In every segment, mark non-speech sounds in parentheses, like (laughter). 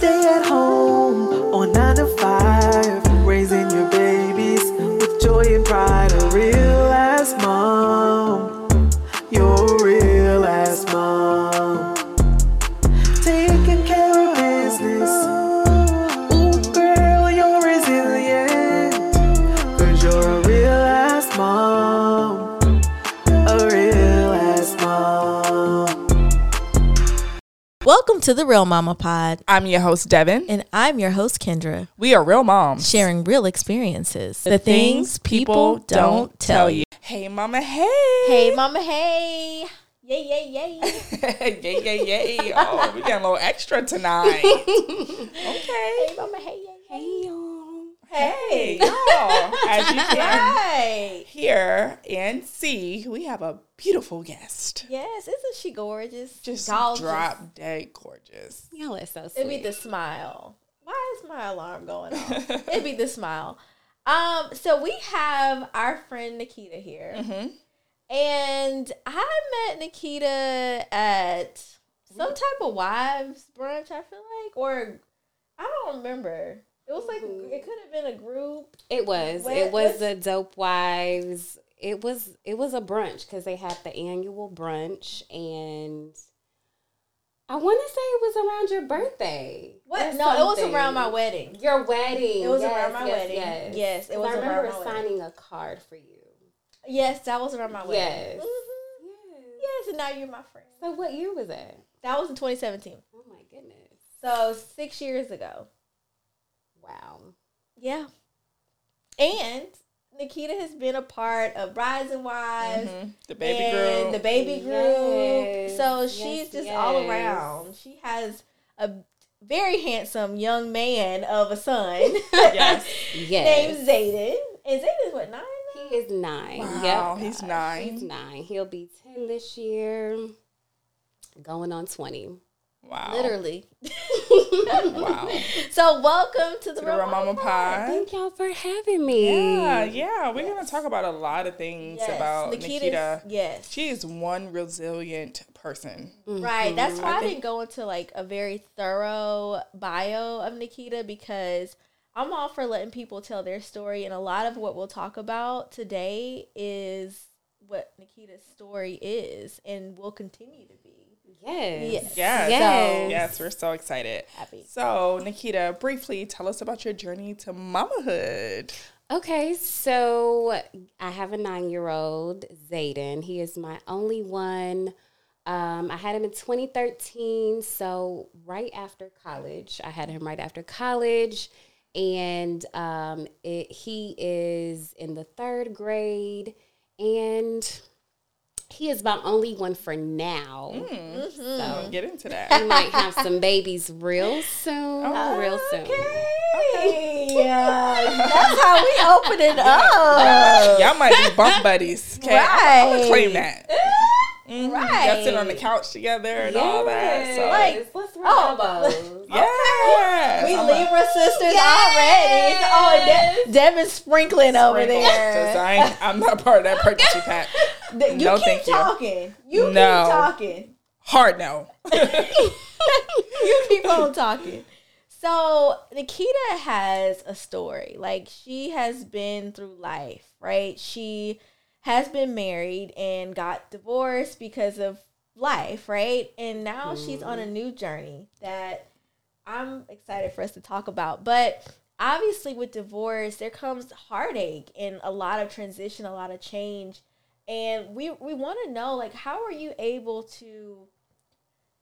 Stay at Welcome to the Real Mama Pod, I'm your host, Devin. and I'm your host, Kendra, We are real moms. sharing real experiences. The, things people don't tell you. Hey, mama, hey. Hey, Mama, hey. Yay, yay, yay. (laughs) yay, yay, yay. Oh, we got a little extra tonight. (laughs) okay. Mama, hey, yay, Hey, y'all. Hey. y'all. As you (laughs) can Right. hear and see, we have a beautiful guest. Yes, isn't she gorgeous? Just Gorgeous. drop dead gorgeous. Y'all are so sweet. It'd be the smile. Why is my alarm going off? (laughs) It'd be the smile. Um, so we have our friend Nikita here. Mm-hmm. And I met Nikita at some type of wives brunch, I feel like, or I don't remember. It was like it could have been a group. It was. What- it was the Dope Wives. It was. It was a brunch because they had the annual brunch, and I want to say it was around your birthday. What? No, it was around my wedding. Your wedding. It was Yes, around my yes, wedding. Yes, Yes, it was I around remember my wedding. signing a card for you. Yes, that was around my wedding. Yes. Mhm. Yes. Yes, and now you're my friend. So what year was that? That was in 2017. Oh my goodness! So six years ago. Wow. Yeah. And Nikita has been a part of Brides and Wives. Mhm. The baby and girl. the baby group. Yes, So yes, she's just all around. She has a very handsome young man of a son (laughs) yes. (laughs) Yes. named Zayden. And Zayden's what, nine? He is nine. Wow, Yep. he's nine. He's nine. He'll be 10 this year, going on 20. Wow. Literally. Wow. (laughs) So welcome to the, To the Real Mama Pod. Thank y'all for having me. Yeah, yeah. We're gonna talk about a lot of things Yes, about Nikita's- Nikita. Yes. She is one resilient person. Mm-hmm. Right. That's why I, I think- didn't go into like a very thorough bio of Nikita because I'm all for letting people tell their story. And a lot of what we'll talk about today is what Nikita's story is and will continue to be. Yes. Yes. Yes. Yes. Yes, we're so excited. Happy. So, Nikita, briefly tell us about your journey to mamahood. Okay, so I have a nine year old, Zayden. He is my only one. Um, I had him in 2013, so right after college. I had him right after college, and um, it, he is in the third grade, and he is my only one for now. Mm. So, mm-hmm. get into that. We might have some babies real soon. Oh, (laughs) real soon. Okay. Yeah. That's how we open it up. Uh, y'all might be bump buddies. Okay, I'm, Right. gonna claim that. Mhm. Right. Y'all sit on the couch together and all that. So, Yes, let's rub Oh. elbows. (laughs) yes. We I'm a- Libra sisters already. Oh, De- Devin's sprinkling over Sprinkle, 'cause there. I, I'm not part of that pregnancy pack. (laughs) You No, keep thank you. talking. You No. keep talking. Hard no. (laughs) you keep on talking. So Nikita has a story. Like she has been through life, right? She has been married and got divorced because of life, right? And now she's on a mm-hmm. new journey that I'm excited for us to talk about. But obviously with divorce, there comes heartache and a lot of transition, a lot of change. And we we want to know like how are you able to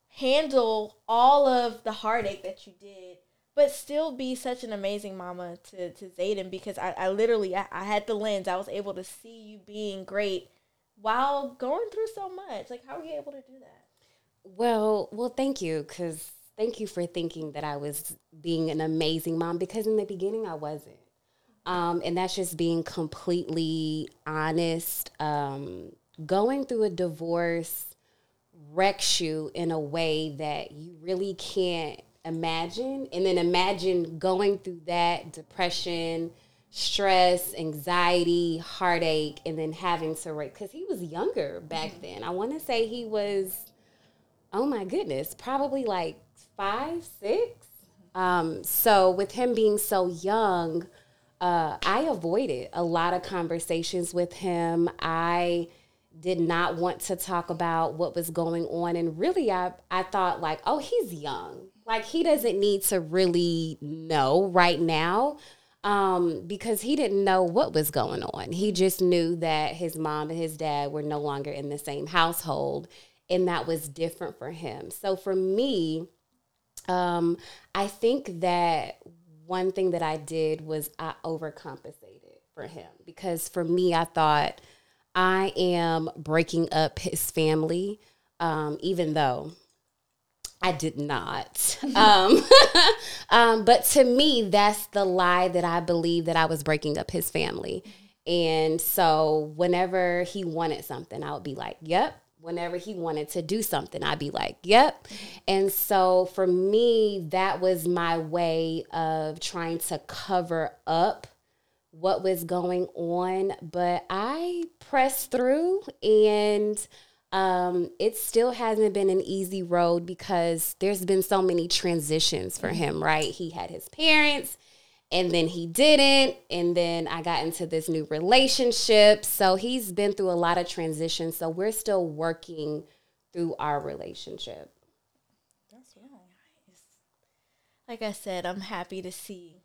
handle all of the heartache that you did, but still be such an amazing mama to, to Zayden because I, I literally I, I had the lens. I was able to see you being great while going through so much. Like how are you able to do that? Well, well, thank you, because thank you for thinking that I was being an amazing mom. Because in the beginning, I wasn't, um, and that's just being completely honest. Um, going through a divorce wrecks you in a way that you really can't imagine, and then imagine going through that depression. Stress, anxiety, heartache, and then having to raise because he was younger back then. I want to say he was oh my goodness, probably like five, six. Um, so with him being so young, uh, I avoided a lot of conversations with him. I did not want to talk about what was going on. And really, I, I thought, like, oh, he's young. Like, he doesn't need to really know right now um, because he didn't know what was going on. He just knew that his mom and his dad were no longer in the same household. And that was different for him. So for me, um, I think that one thing that I did was I overcompensated for him because for me, I thought I am breaking up his family, um, even though I did not. (laughs) um, (laughs) um, but to me, that's the lie that I believe that I was breaking up his family. And so whenever he wanted something, I would be like, yep, whenever he wanted to do something, I'd be like, yep. And so for me, that was my way of trying to cover up what was going on. But I pressed through and um, it still hasn't been an easy road because there's been so many transitions for him, right? He had his parents and then he didn't and then i got into this new relationship so he's been through a lot of transitions so we're still working through our relationship That's really nice. Like I said, I'm happy to see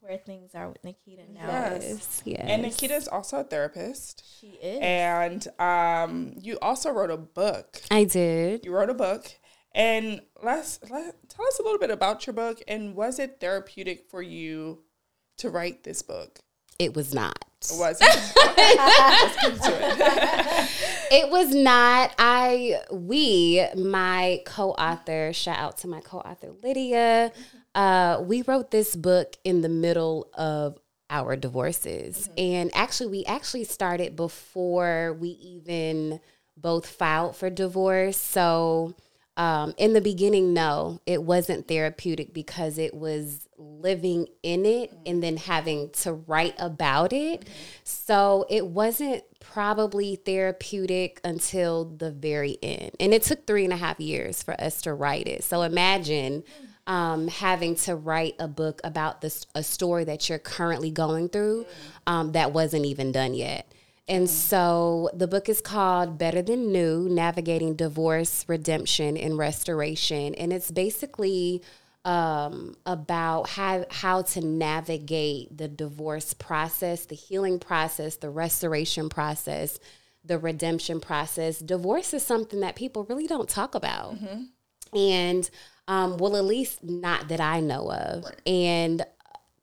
where things are with Nikita now. Yes. yes And Nikita's also a therapist. She is. And um, you also wrote a book. i did You wrote a book. And let's let tell us a little bit about your book and was it therapeutic for you to write this book? it was not Was it? (laughs) Let's it. (laughs) it was not i we my co-author shout out to my co-author lydia uh, we wrote this book in the middle of our divorces and actually we actually started before we even both filed for divorce so um, in the beginning no it wasn't therapeutic because it was living in it and then having to write about it. So it wasn't probably therapeutic until the very end. And it took three and a half years for us to write it. So imagine um, having to write a book about this a story that you're currently going through um, that wasn't even done yet. And so the book is called Better Than New Navigating Divorce, Redemption, and Restoration. And it's basically um, about how, how to navigate the divorce process, the healing process, the restoration process, the redemption process. Divorce is something that people really don't talk about. And, um, well, at least not that I know of. And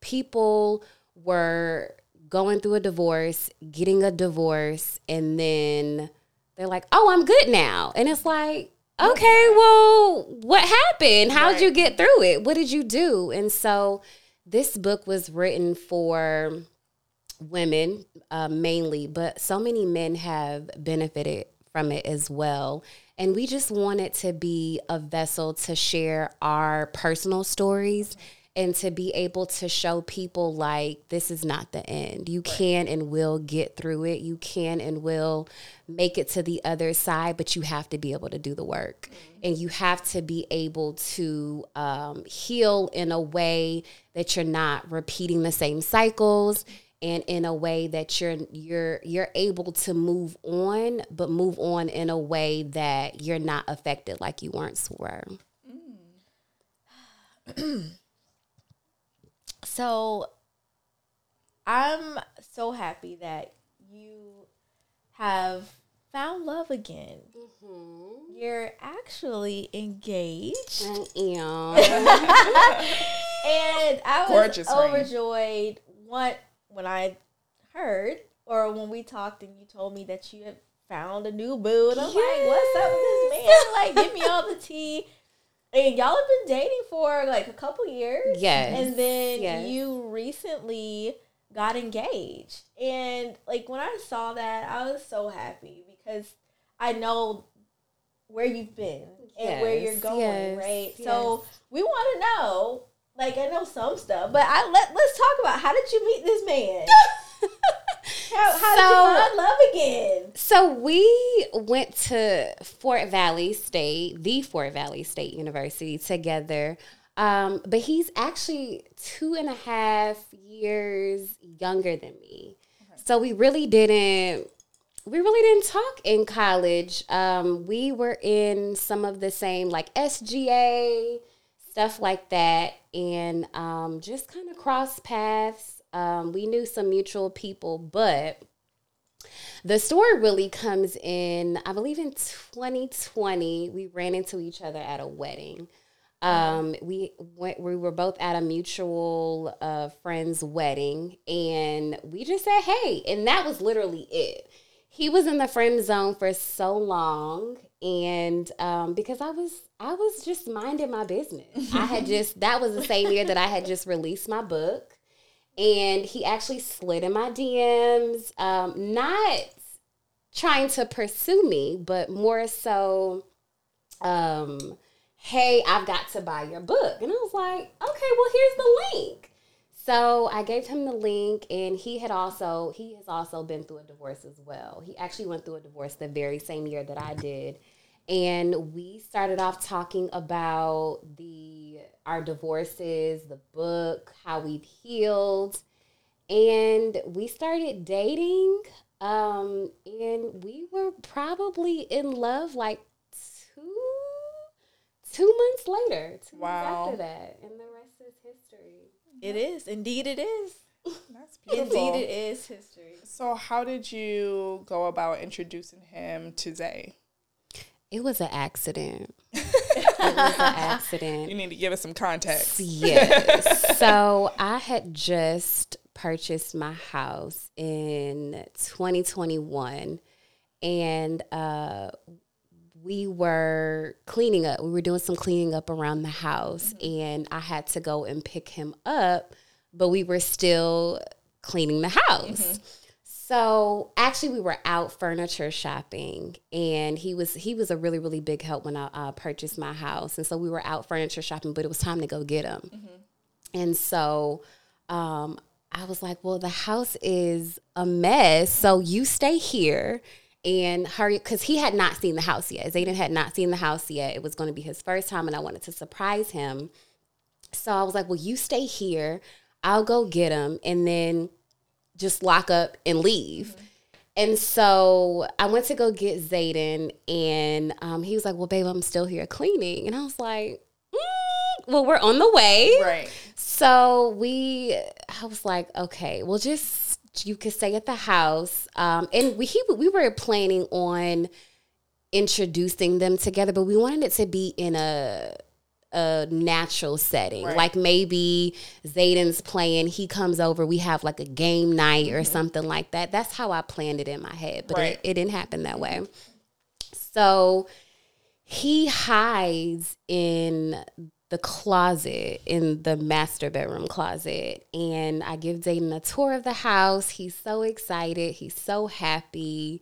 people were going through a divorce, getting a divorce, and then they're like, "Oh, I'm good now," and it's like, "Okay, well, what happened? How'd Right. you get through it? What did you do?" And so, this book was written for women uh, mainly, but so many men have benefited from it as well. And we just wanted to be a vessel to share our personal stories and to be able to show people like this is not the end. You can and will get through it. You can and will make it to the other side, but you have to be able to do the work. And you have to be able to um, heal in a way that you're not repeating the same cycles and in a way that you're you're you're able to move on but move on in a way that you're not affected like you once were (clears throat) So I'm so happy that you have found love again. Mm-hmm. You're actually engaged. I am. (laughs) And I was Gorgeous overjoyed what when I heard or when we talked and you told me that you had found a new boo. And I'm like, what's up with this man? Like, give me all the tea. (laughs) And y'all have been dating for like a couple years. Yes. And then Yes. you recently got engaged. And like when I saw that, I was so happy because I know where you've been and where you're going, yes, right? So we want to know. Like I know some stuff, but I let let's talk about how did you meet this man? (laughs) how how did So- you find love again? So we went to Fort Valley State, the Fort Valley State University together. Um, but he's actually two and a half years younger than me. So we really didn't we really didn't talk in college. Um, we were in some of the same like SGA stuff like that, and um, just kind of cross paths. Um, we knew some mutual people, but the story really comes in, I believe, in 2020. We ran into each other at a wedding. Um, we went, we were both at a mutual uh, friend's wedding, and we just said, "Hey," and that was literally it. He was in the friend zone for so long, and um, because I was, I was just minding my business. I had (laughs) just that was the same year that I had just released my book, and he actually slid in my DMs, um, not trying to pursue me, but more so. Um, hey, I've got to buy your book. And I was like, okay, well, here's the link. So I gave him the link, and he had also he has also been through a divorce as well. He actually went through a divorce the very same year that I did, and we started off talking about the our divorces, the book, how we've healed, and we started dating. Um, and we were probably in love like two two months later, two Wow. months after that, and the rest is history. It is. Indeed, it is. (laughs) That's beautiful. Indeed, it is history. So, how did you go about introducing him to Zay? It was an accident. (laughs) it was an accident. You need to give us some context. Yes. (laughs) so I had just purchased my house in 2021, and uh, we were cleaning up. We were doing some cleaning up around the house, and I had to go and pick him up, but we were still cleaning the house. So actually, we were out furniture shopping, and he was he was a really really big help when I uh, purchased my house, and so we were out furniture shopping, but it was time to go get him, and so um, I was like, well, the house is a mess, so you stay here and hurry because he had not seen the house yet. Zayden had not seen the house yet. It was going to be his first time, and I wanted to surprise him. So I was like, well, you stay here. I'll go get him, and then just lock up and leave. And so I went to go get Zayden, and um, he was like, "Well, babe, I'm still here cleaning." And I was like, mm, "Well, we're on the way." Right. So we, I was like, "Okay, well, just you could stay at the house." Um, and we he, we were planning on introducing them together, but we wanted it to be in a a natural setting. Right. Like maybe Zayden's playing, he comes over, we have like a game night or mm-hmm. something like that. That's how I planned it in my head, but Right. it, it didn't happen that way. So he hides in the closet, in the master bedroom closet. And I give Zayden a tour of the house. He's so excited, he's so happy.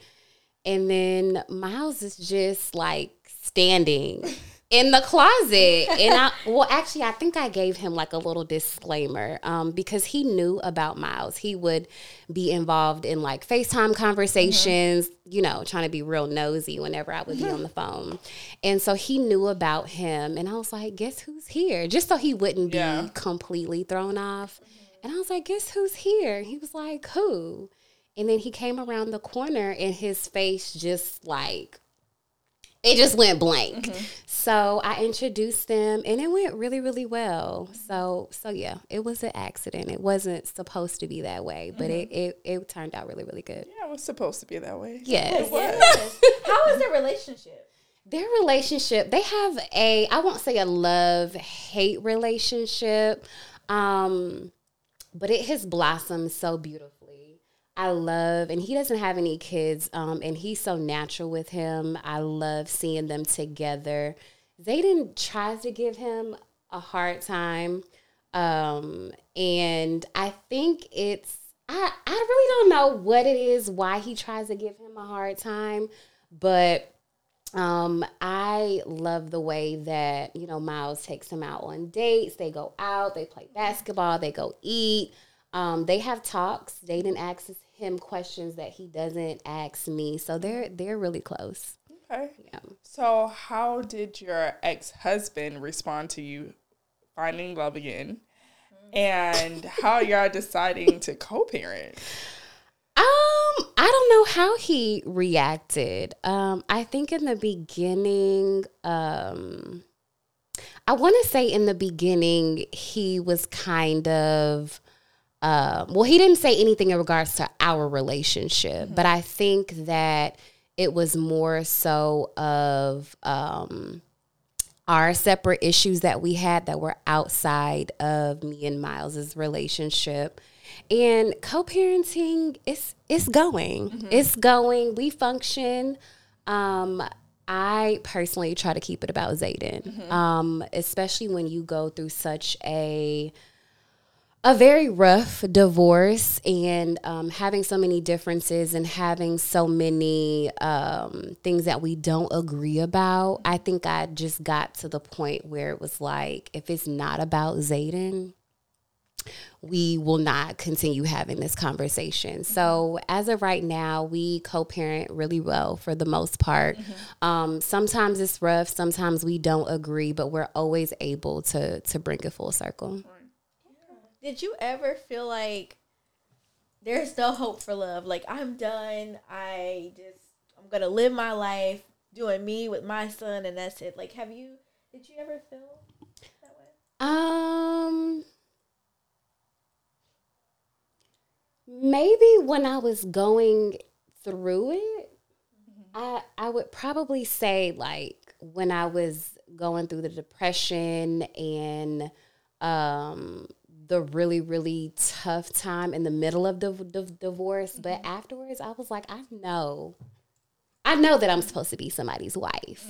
And then Miles is just like standing (laughs) in the closet. And I, (laughs) well, actually, I think I gave him like a little disclaimer um, because he knew about Miles. He would be involved in like FaceTime conversations, you know, trying to be real nosy whenever I would be on the phone. And so he knew about him. And I was like, guess who's here? Just so he wouldn't be Yeah. completely thrown off. And I was like, guess who's here? He was like, who? And then he came around the corner and his face just like it just went blank. So I introduced them and it went really, really well. So so yeah, it was an accident. It wasn't supposed to be that way, but it, it it turned out really, really good. Yeah, it was supposed to be that way. Yes. Yes. How is their relationship? Their relationship, they have a I won't say a love hate relationship. Um but it has blossomed so beautifully. I love, and he doesn't have any kids, um, and he's so natural with him. I love seeing them together. Zayden tries to give him a hard time, um, and I think it's I I really don't know what it is why he tries to give him a hard time, but um, I love the way that, you know, Miles takes him out on dates. They go out, they play basketball, they go eat. Um, they have talks. Zayden asks him questions that he doesn't ask me. So they're they're really close. Okay. Yeah. So, how did your ex husband respond to you finding love again, and how y'all deciding to co-parent. Um, I don't know how he reacted. Um, I think in the beginning, um, I want to say in the beginning he was kind of. Uh, well, he didn't say anything in regards to our relationship, but I think that it was more so of um, our separate issues that we had that were outside of me and Miles's relationship. And co-parenting is it's going. It's going. We function. Um, I personally try to keep it about Zayden, um, especially when you go through such a a very rough divorce and um, having so many differences and having so many um, things that we don't agree about. I think I just got to the point where it was like, if it's not about Zayden, we will not continue having this conversation. So, as of right now, we co parent really well for the most part. Um, sometimes it's rough, sometimes we don't agree, but we're always able to, to bring it full circle. Did you ever feel like there's no hope for love? Like I'm done. I just I'm gonna live my life doing me with my son, and that's it. Like, have you? Did you ever feel that way? Um, maybe when I was going through it, I I would probably say like when I was going through the depression and um the really really tough time in the middle of the, the divorce, but afterwards I was like I know I know that I'm supposed to be somebody's wife.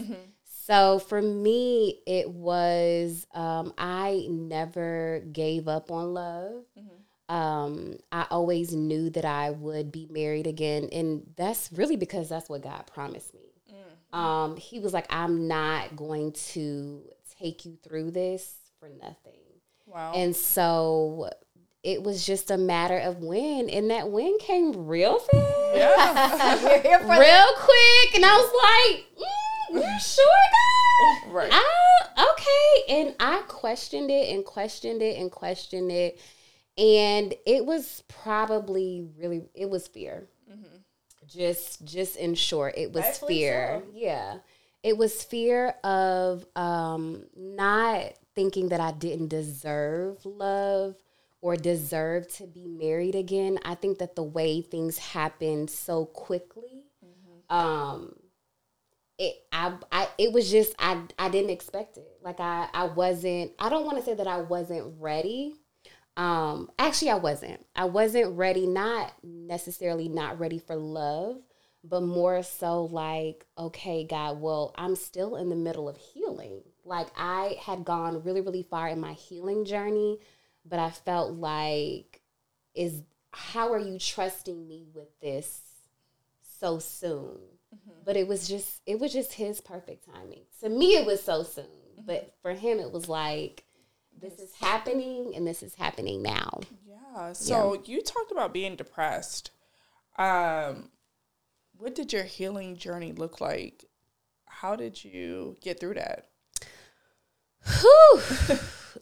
So for me, it was um, I never gave up on love. Um, I always knew that I would be married again, and that's really because that's what God promised me. Um, he was like, "I'm not going to take you through this for nothing." Wow. And so it was just a matter of when, and that when came real fast yeah. (laughs) We're here for real quick, and I was like, mm, "You (laughs) sure, God? Right. Ah, okay." And I questioned it and questioned it and questioned it, and it was probably really it was fear. Just, just in short, it was Rightfully fear. so. Yeah, it was fear of um, not thinking that I didn't deserve love or deserve to be married again. I think that the way things happened so quickly, um, it I, I it was just I I didn't expect it. Like I I wasn't. I don't want to say that I wasn't ready. Um, actually, I wasn't. I wasn't ready. Not necessarily not ready for love, but more so like, okay, God, well, I'm still in the middle of healing. Like I had gone really, really far in my healing journey, but I felt like, is how are you trusting me with this so soon? But it was just, it was just his perfect timing. To me, it was so soon, but for him, it was like, this is happening and this is happening now. Yeah. So you talked about being depressed. Um, what did your healing journey look like? How did you get through that? Whew.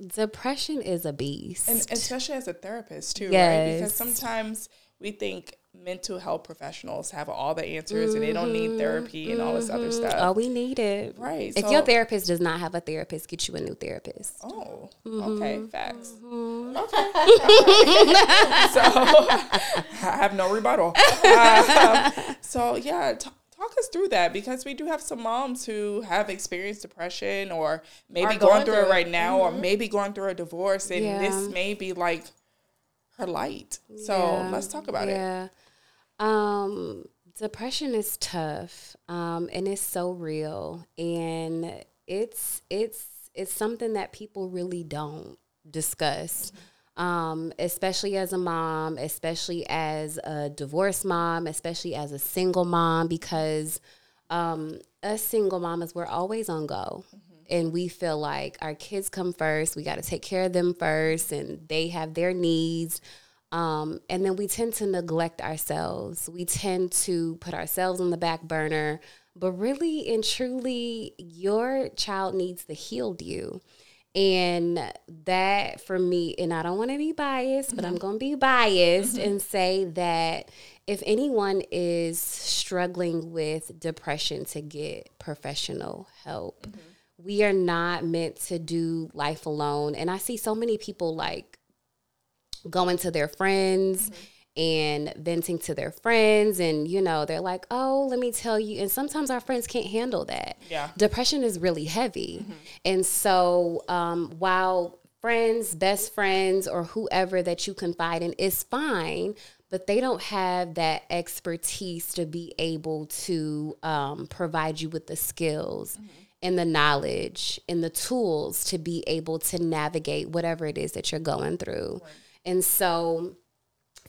(laughs) Depression is a beast. And especially as a therapist too, right? Because sometimes we think mental health professionals have all the answers and they don't need therapy and all this other stuff. oh, we need it. Right. If so- your therapist does not have a therapist, get you a new therapist. Oh, Mm-hmm. okay, facts. (laughs) Okay. (laughs) so I have no rebuttal. Um, so yeah, t- talk us through that because we do have some moms who have experienced depression or maybe going, going through, through it it. right now or maybe going through a divorce and Yeah. this may be like her light. So Yeah. let's talk about it. yeah. Um, depression is tough. Um, and it's so real. And it's it's it's something that people really don't discuss. Um, especially as a mom, especially as a divorced mom, especially as a single mom, because um, us single mamas, we're always on go. And we feel like our kids come first. We got to take care of them first, and they have their needs. Um, and then we tend to neglect ourselves. We tend to put ourselves on the back burner. But really and truly, your child needs to heal you. And that for me, and I don't want to be biased, but I'm mm-hmm. going to be biased mm-hmm. and say that if anyone is struggling with depression to get professional help, mm-hmm. we are not meant to do life alone. And I see so many people like going to their friends and venting to their friends and you know they're like oh let me tell you and sometimes our friends can't handle that. Yeah. depression is really heavy. And so um, while friends best friends or whoever that you confide in is fine but they don't have that expertise to be able to um, provide you with the skills and the knowledge and the tools to be able to navigate whatever it is that you're going through. And so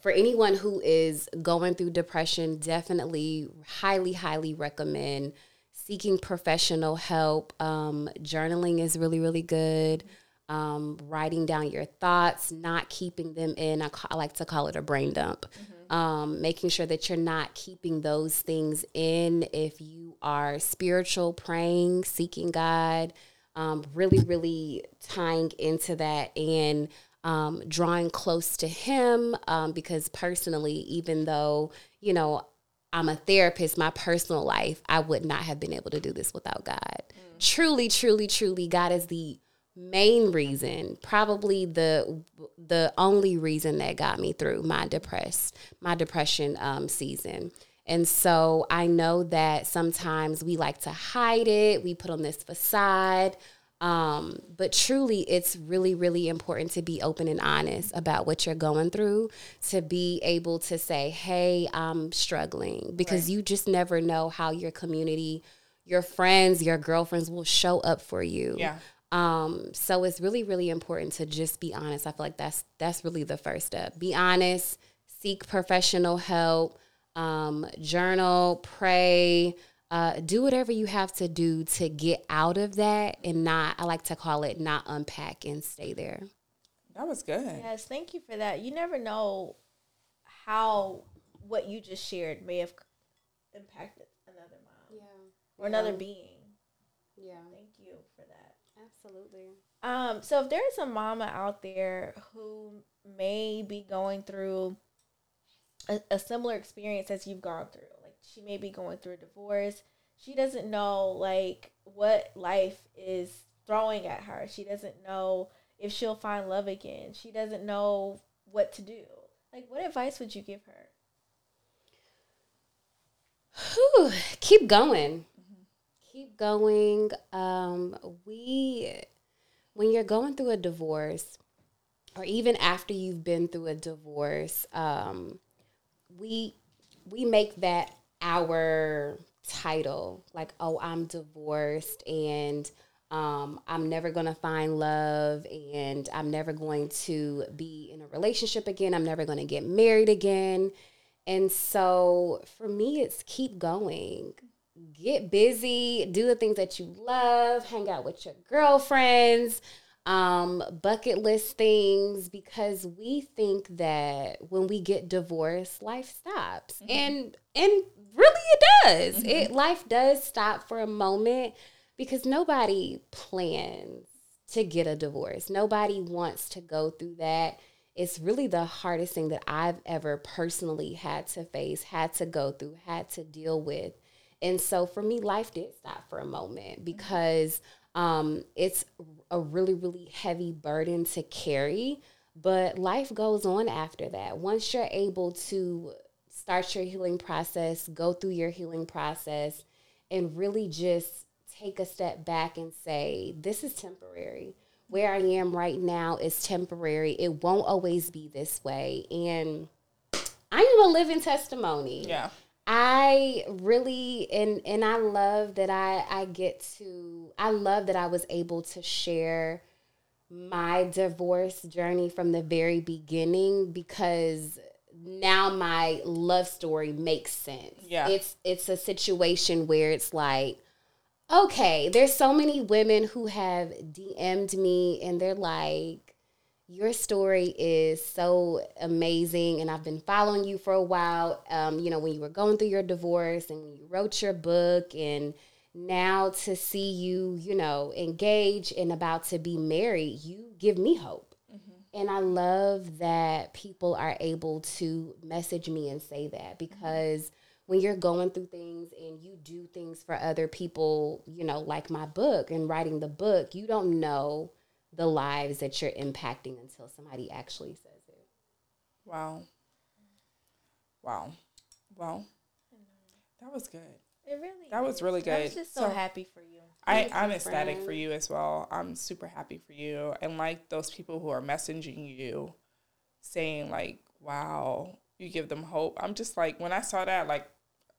for anyone who is going through depression, definitely highly, highly recommend seeking professional help. Um, journaling is really, really good. Um, writing down your thoughts, not keeping them in. I, ca- I like to call it a brain dump. Um, making sure that you're not keeping those things in. If you are spiritual, praying, seeking God, um, really, really tying into that and um, drawing close to Him. Um, because personally, even though, you know, I'm a therapist, my personal life, I would not have been able to do this without God. Truly, truly, truly, God is the main reason, probably the the only reason that got me through my depressed my depression um, season. And so I know that sometimes we like to hide it. We put on this facade. Um, but truly, it's really, really important to be open and honest about what you're going through, to be able to say, hey, I'm struggling, because you just never know how your community, your friends, your girlfriends will show up for you. Yeah. Um, so it's really, really important to just be honest. I feel like that's that's really the first step. Be honest, seek professional help, um, journal, pray, uh, do whatever you have to do to get out of that and not I like to call it not unpack and stay there. That was good. Yes, thank you for that. You never know how what you just shared may have impacted another mom Yeah. or another being. Yeah. Thank you for that. Absolutely. Um, so if there's a mama out there who may be going through a, a similar experience as you've gone through, like she may be going through a divorce, she doesn't know like what life is throwing at her. She doesn't know if she'll find love again. She doesn't know what to do. Like, what advice would you give her? Whew, keep going. Keep going. Um, we, when you're going through a divorce, or even after you've been through a divorce, um, we we make that our title. Like, oh, I'm divorced, and um, I'm never gonna find love, and I'm never going to be in a relationship again. I'm never gonna get married again. And so for me, it's keep going. Get busy, do the things that you love, hang out with your girlfriends, um, bucket list things, because we think that when we get divorced, life stops. Mm-hmm. And and really it does. Mm-hmm. It life does stop for a moment because nobody plans to get a divorce. Nobody wants to go through that it's really the hardest thing that I've ever personally had to face, had to go through, had to deal with. And so for me, life did stop for a moment mm-hmm. because um, it's a really, really heavy burden to carry. But life goes on after that. Once you're able to start your healing process, go through your healing process, and really just take a step back and say, this is temporary where I am right now is temporary. It won't always be this way. And I am a living testimony. Yeah. I really and and I love that I I get to I love that I was able to share my divorce journey from the very beginning because now my love story makes sense. Yeah. It's it's a situation where it's like okay, there's so many women who have DM'd me and they're like, your story is so amazing and I've been following you for a while. Um, you know, when you were going through your divorce and when you wrote your book and now to see you, you know, engage and about to be married, you give me hope. And I love that people are able to message me and say that because when you're going through things and you do things for other people, you know, like my book and writing the book, you don't know the lives that you're impacting until somebody actually says it. Wow. Wow. Wow. That was good. It really. That was is. really I was good. just so, So- happy for you. I, I'm ecstatic friend. for you as well. I'm super happy for you. And like those people who are messaging you saying like, wow, you give them hope. I'm just like when I saw that, like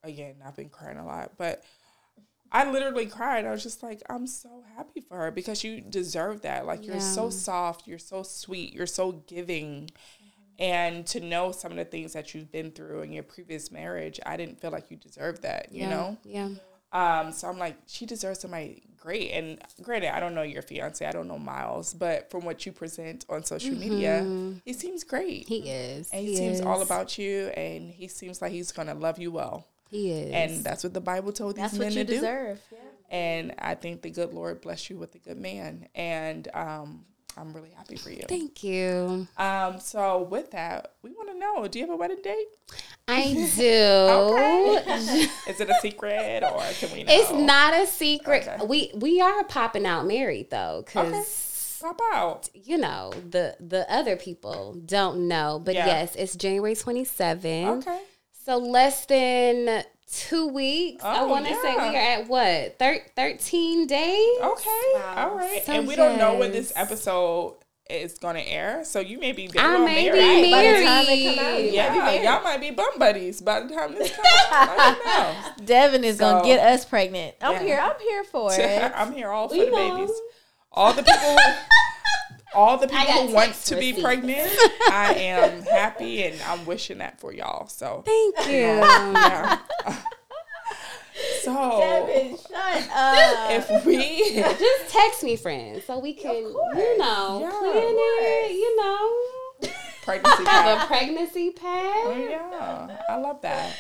again, I've been crying a lot, but I literally cried. I was just like, I'm so happy for her because you deserve that. Like you're so soft, you're so sweet, you're so giving. And to know some of the things that you've been through in your previous marriage, I didn't feel like you deserved that, you Yeah, know? Yeah. Um, so I'm like, she deserves somebody great. And granted, I don't know your fiance, I don't know Miles, but from what you present on social media, he seems great. He is. and he, seems all about you, and he seems like he's gonna love you well. He is. And that's what the Bible told these That's men what you to do. deserve. Yeah. And I think the good Lord bless you with a good man. And um, I'm really happy for you. Thank you. Um, so with that, we want to know: Do you have a wedding date? I (laughs) do. (laughs) Is it a secret, or can we know? It's not a secret. Okay. We we are popping out married though, because Pop out. you know the the other people don't know. But Yeah. yes, it's January twenty seventh. Okay. So less than two weeks. I Oh, want to say we are at what thir- thirteen days. Okay. Wow. All right. So and we don't know when this episode is going to air. So you may be very I well may be married. By the time it come out, yeah, married. y'all might be bum buddies by the time this comes out. I don't (laughs) know. Devin is So- gonna get us pregnant. I'm Yeah. here. I'm here for (laughs) it. I'm here all for We the know. babies. All the people, (laughs) all the people who want to be pregnant. (laughs) I am happy and I'm wishing that for y'all. So Thank you. yeah. (laughs) so Devin, shut (laughs) up. if we, Just text me, friends, so we can, you know, Yeah. plan it. You know, pregnancy have pack. a pregnancy pad. Oh, yeah, I love that.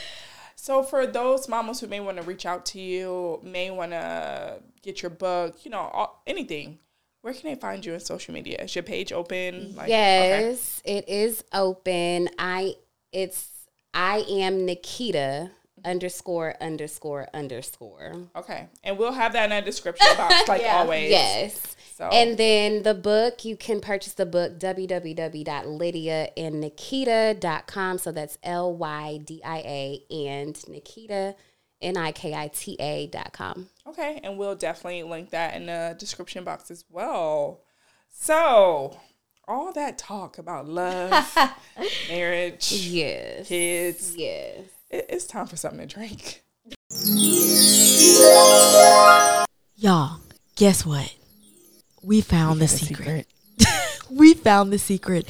So for those mamas who may want to reach out to you, may want to get your book, you know, all, anything, where can they find you on social media? Is your page open? Like, okay. yes, it is open. I it's I am Nikita underscore underscore underscore. Okay. And we'll have that in a description box, (laughs) like Yeah. always. Yes. So And then the book, you can purchase the book www.lydiaandnikita.com. So that's L Y D I A and Nikita, N I K I T A dot com. okay, and we'll definitely link that in the description box as well. So all that talk about love, (laughs) marriage, Yes. kids, Yes. it, it's time for something to drink. Y'all, guess what? We found the secret. (laughs) we found the secret.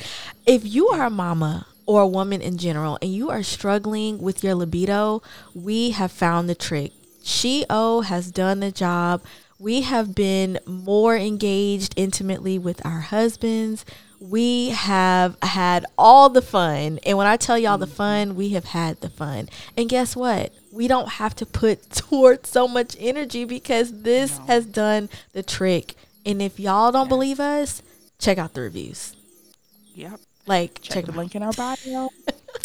If you are a mama or a woman in general and you are struggling with your libido, we have found the trick. She O has done the job. We have been more engaged intimately with our husbands. We have had all the fun. And when I tell y'all the fun, we have had the fun. And guess what? We don't have to put (laughs) towards so much energy because this has done the trick. And if y'all don't believe us, check out the reviews. Yep. Like, Check, check the out. link in our bio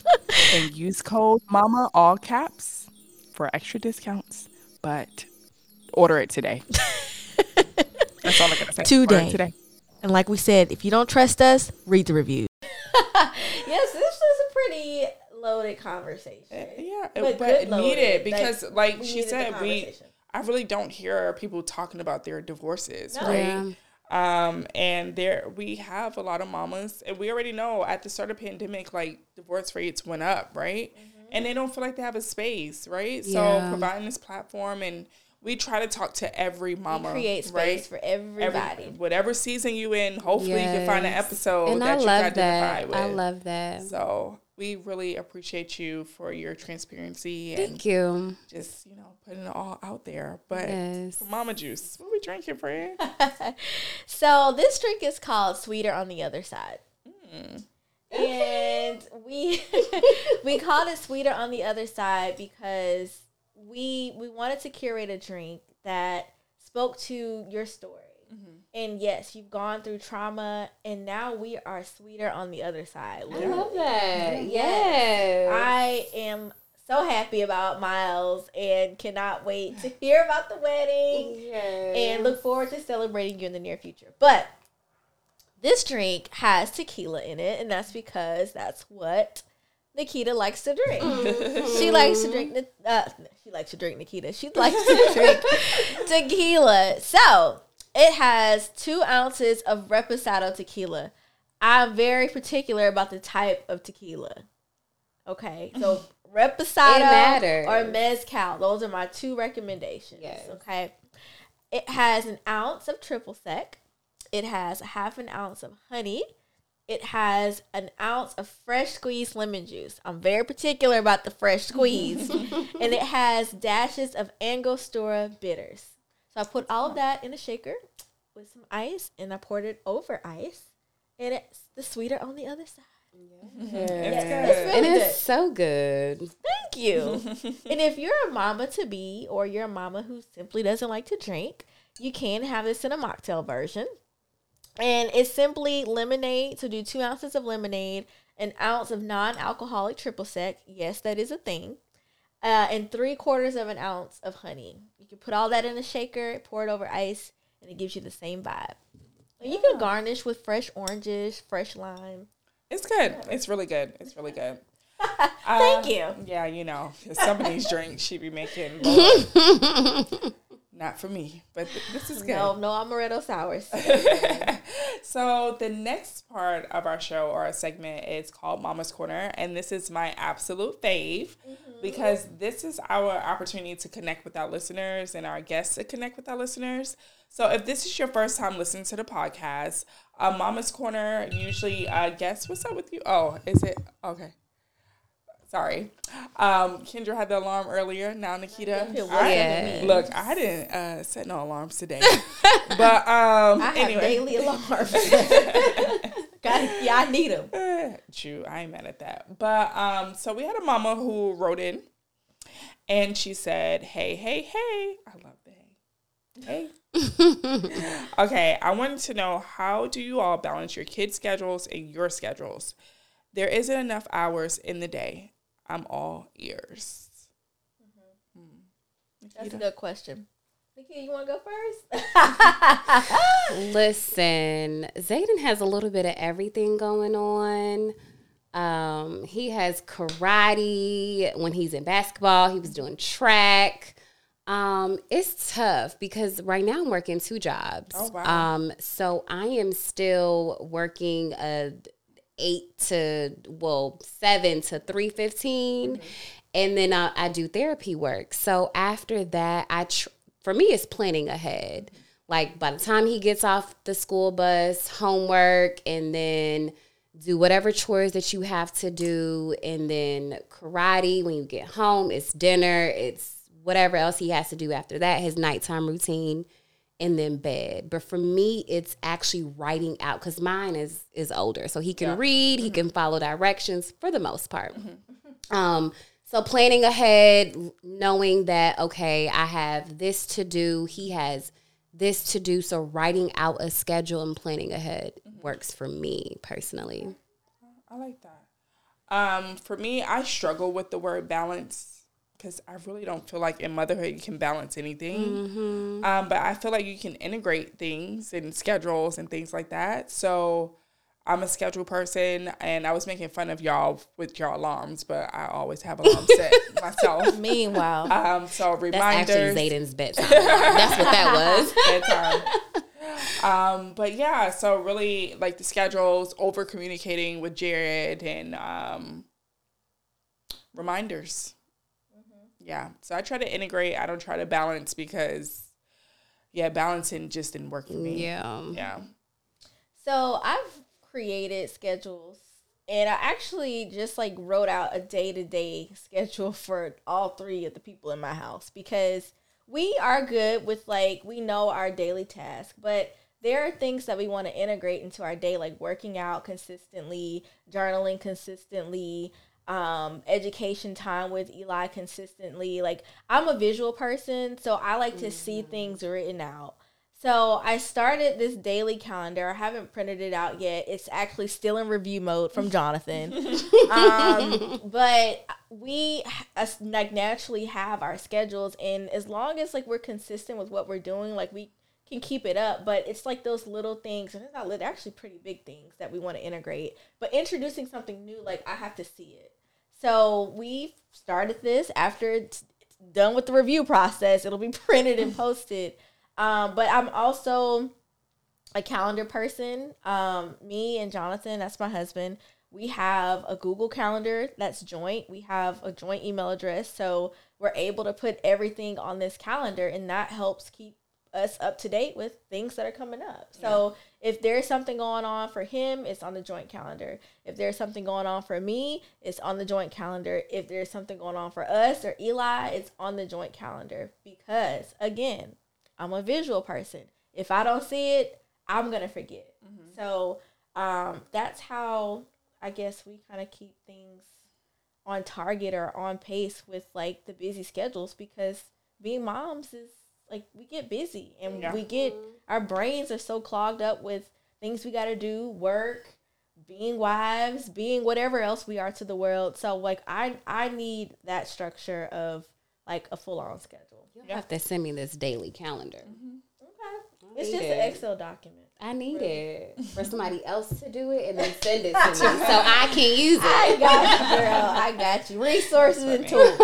(laughs) and use code MAMA all caps for extra discounts. But order it today. (laughs) That's all I gotta say. Today. today. And like we said, if you don't trust us, read the reviews. (laughs) yes, this was a pretty loaded conversation. Uh, yeah, But but, loaded. needed because, like, we she said, we. I really don't hear people talking about their divorces, No. right? Um, and there we have a lot of mamas, and we already know at the start of pandemic, like divorce rates went up, right? And they don't feel like they have a space, right? So providing this platform, and we try to talk to every mama, Create space right? for Every- everybody. whatever season you in, hopefully you can find an episode and that I you can identify that. with. I love that. So we really appreciate you for your transparency and Thank you. just you know putting it all out there. But Yes. Mama Juice, what we drinking, friend? (laughs) So this drink is called Sweeter on the Other Side. Mm. And we (laughs) we called it Sweeter on the Other Side because we we wanted to curate a drink that spoke to your story. Mm-hmm. And yes, you've gone through trauma, and now we are sweeter on the other side. I love that. Yes. I am so happy about Miles and cannot wait to hear about the wedding Yes. and look forward to celebrating you in the near future. But this drink has tequila in it, and that's because that's what Nikita likes to drink. She likes to drink. Uh, she likes to drink Nikita. She likes to drink (laughs) tequila. So it has two ounces of reposado tequila. I'm very particular about the type of tequila. Okay, so (laughs) reposado or mezcal. Those are my two recommendations. Yes. Okay, it has an ounce of triple sec. It has half an ounce of honey. It has an ounce of fresh squeezed lemon juice. I'm very particular about the fresh squeeze. (laughs) and it has dashes of Angostura bitters. So I put all of that in a shaker with some ice and I poured it over ice. And it's the sweeter on the other side. It's It's good. and really it's so good. Thank you. (laughs) and if you're a mama to be or you're a mama who simply doesn't like to drink, you can have this in a mocktail version. And it's simply lemonade. So do two ounces of lemonade, an ounce of non-alcoholic triple sec. Yes, that is a thing. Uh, and three quarters of an ounce of honey. You can put all that in a shaker, pour it over ice, and it gives you the same vibe. And you can garnish with fresh oranges, fresh lime. It's good. It's really good. It's really good. (laughs) Thank Uh, you. Yeah, you know, some of these drinks she be making. (laughs) Not for me, but th- this is good. No, no amaretto sours. (laughs) (laughs) So the next part of our show or our segment is called Mama's Corner, and this is my absolute fave because this is our opportunity to connect with our listeners and our guests to connect with our listeners. So if this is your first time listening to the podcast, uh, Mama's Corner usually uh, guests. What's up with you? Oh, is it okay? Sorry, um, Kendra had the alarm earlier. Now Nikita, It I- me. look, I didn't uh, set no alarms today, (laughs) but um, I have anyway. daily (laughs) alarms. (laughs) Yeah, I need them. Eh, True, I ain't mad at that. But um, so we had a mama who wrote in, and she said, "Hey, hey, hey! I love the hey, hey." okay, I wanted to know how do you all balance your kids' schedules and your schedules? There isn't enough hours in the day. I'm all ears. That's a good question. Nikki, you want to go first? (laughs) (laughs) Listen, Zayden has a little bit of everything going on. Um, he has karate when he's in basketball. He was doing track. Um, it's tough because right now I'm working two jobs. Oh, wow. Um, so I am still working a eight to well seven to three and then I, I do therapy work. So after that, I tr- for me it's planning ahead. Like by the time he gets off the school bus, homework, and then do whatever chores that you have to do, and then karate when you get home. It's dinner. It's whatever else he has to do after that. His nighttime routine and then bed. But for me, it's actually writing out because mine is is older, so he can read, he can follow directions for the most part. Um, so planning ahead, knowing that okay, I have this to do, he has this to do. So writing out a schedule and planning ahead works for me personally. I like that. Um, for me, I struggle with the word balance because I really don't feel like in motherhood you can balance anything. Um, but I feel like you can integrate things and schedules and things like that. So I'm a schedule person, and I was making fun of y'all with your alarms, but I always have alarms (laughs) set myself. Meanwhile, Um, so That's reminders. actually Zayden's bedtime. That's what that was. bedtime. (laughs) um, but yeah, so really like the schedules, over communicating with Jared, and um, reminders. Yeah, so I try to integrate. I don't try to balance because, yeah, balancing just didn't work for me. Yeah. yeah. so I've created schedules and I actually just like wrote out a day to day schedule for all three of the people in my house because we are good with like, we know our daily task, but there are things that we want to integrate into our day, like working out consistently, journaling consistently, um, education time with Eli consistently. Like I'm a visual person, so I like to see things written out. So I started this daily calendar. I haven't printed it out yet. It's actually still in review mode from Jonathan. um, (laughs) but we like naturally have our schedules, and as long as like we're consistent with what we're doing, like we can keep it up. But it's like those little things, and it's not little, actually pretty big things that we want to integrate. But introducing something new, like I have to see it. So we started this after it's done with the review process. It'll be (laughs) printed and posted. Um, but I'm also a calendar person. Um, me and Jonathan, that's my husband, we have a Google Calendar that's joint. We have a joint email address, so we're able to put everything on this calendar, and that helps keep us up to date with things that are coming up. So if there's something going on for him, it's on the joint calendar. If there's something going on for me, it's on the joint calendar. If there's something going on for us or Eli, it's on the joint calendar because again, I'm a visual person. If I don't see it, I'm gonna forget. So um, that's how I guess we kind of keep things on target or on pace with like the busy schedules because being moms is like we get busy and Yeah. we get our brains are so clogged up with things we got to do, work, being wives, being whatever else we are to the world. So like I I need that structure of like a full on schedule. You have to send me this daily calendar. Mm-hmm. Okay. It's just it. an Excel document. I need it (laughs) for somebody else to do it and then send it to me (laughs) so I can use it. I got you, girl. I (laughs) got you. Resources and tools.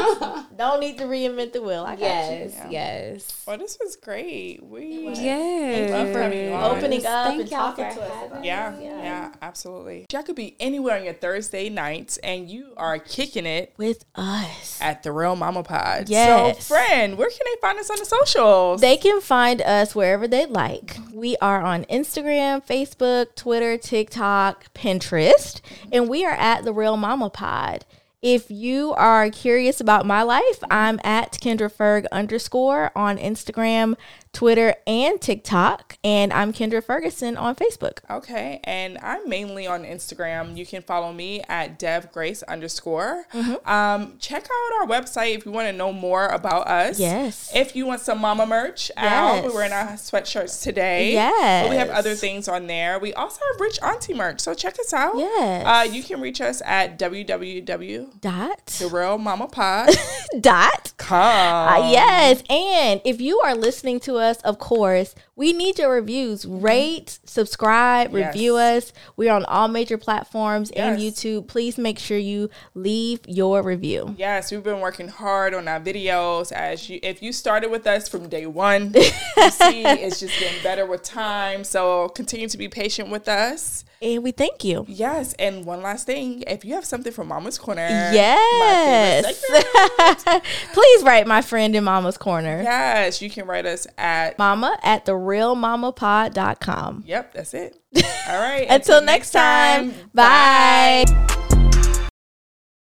Don't need to reinvent the wheel. I got Yes, Yeah. yes. Well, this was great. We Yes. Love for having you you. Opening up Thank and y'all talking for to us. having About me. Yeah, Yeah. yeah, absolutely. Y'all could be anywhere on your Thursday nights, and you are kicking it With us. at the Real Mama Pod. Yes. So, friend, where can they find us on the socials? They can find us wherever they like. We are on Instagram, Facebook, Twitter, TikTok, Pinterest, and we are at the Real Mama Pod. If you are curious about my life, I'm at Kendra Ferg underscore on Instagram, Twitter, and TikTok, and I'm Kendra Ferguson on Facebook. Okay, and I'm mainly on Instagram. You can follow me at Dev Grace underscore. Mm-hmm. Um, check out our website if you want to know more about us. Yes. If you want some mama merch out, Yes. we're wearing our sweatshirts today. Yes. But we have other things on there. We also have Rich Auntie merch, so check us out. Yes. Uh, you can reach us at www. Dot. (laughs) The Real Mama Pod. Dot. Com. Uh, yes, and if you are listening to us, of course, we need your reviews. Mm-hmm. Rate, subscribe, Yes. review us. We're on all major platforms and YouTube. Please make sure you leave your review. Yes, we've been working hard on our videos. As you, if you started with us from day one, (laughs) you see it's just getting better with time. So continue to be patient with us. And we thank you. Yes, and one last thing, if you have something from Mama's Corner, Yes. my favorite segment, (laughs) Please write my friend in Mama's Corner. yes, you can write us at. Mama at therealmamapod.com. Yep, that's it. (laughs) All right. Until next time, bye.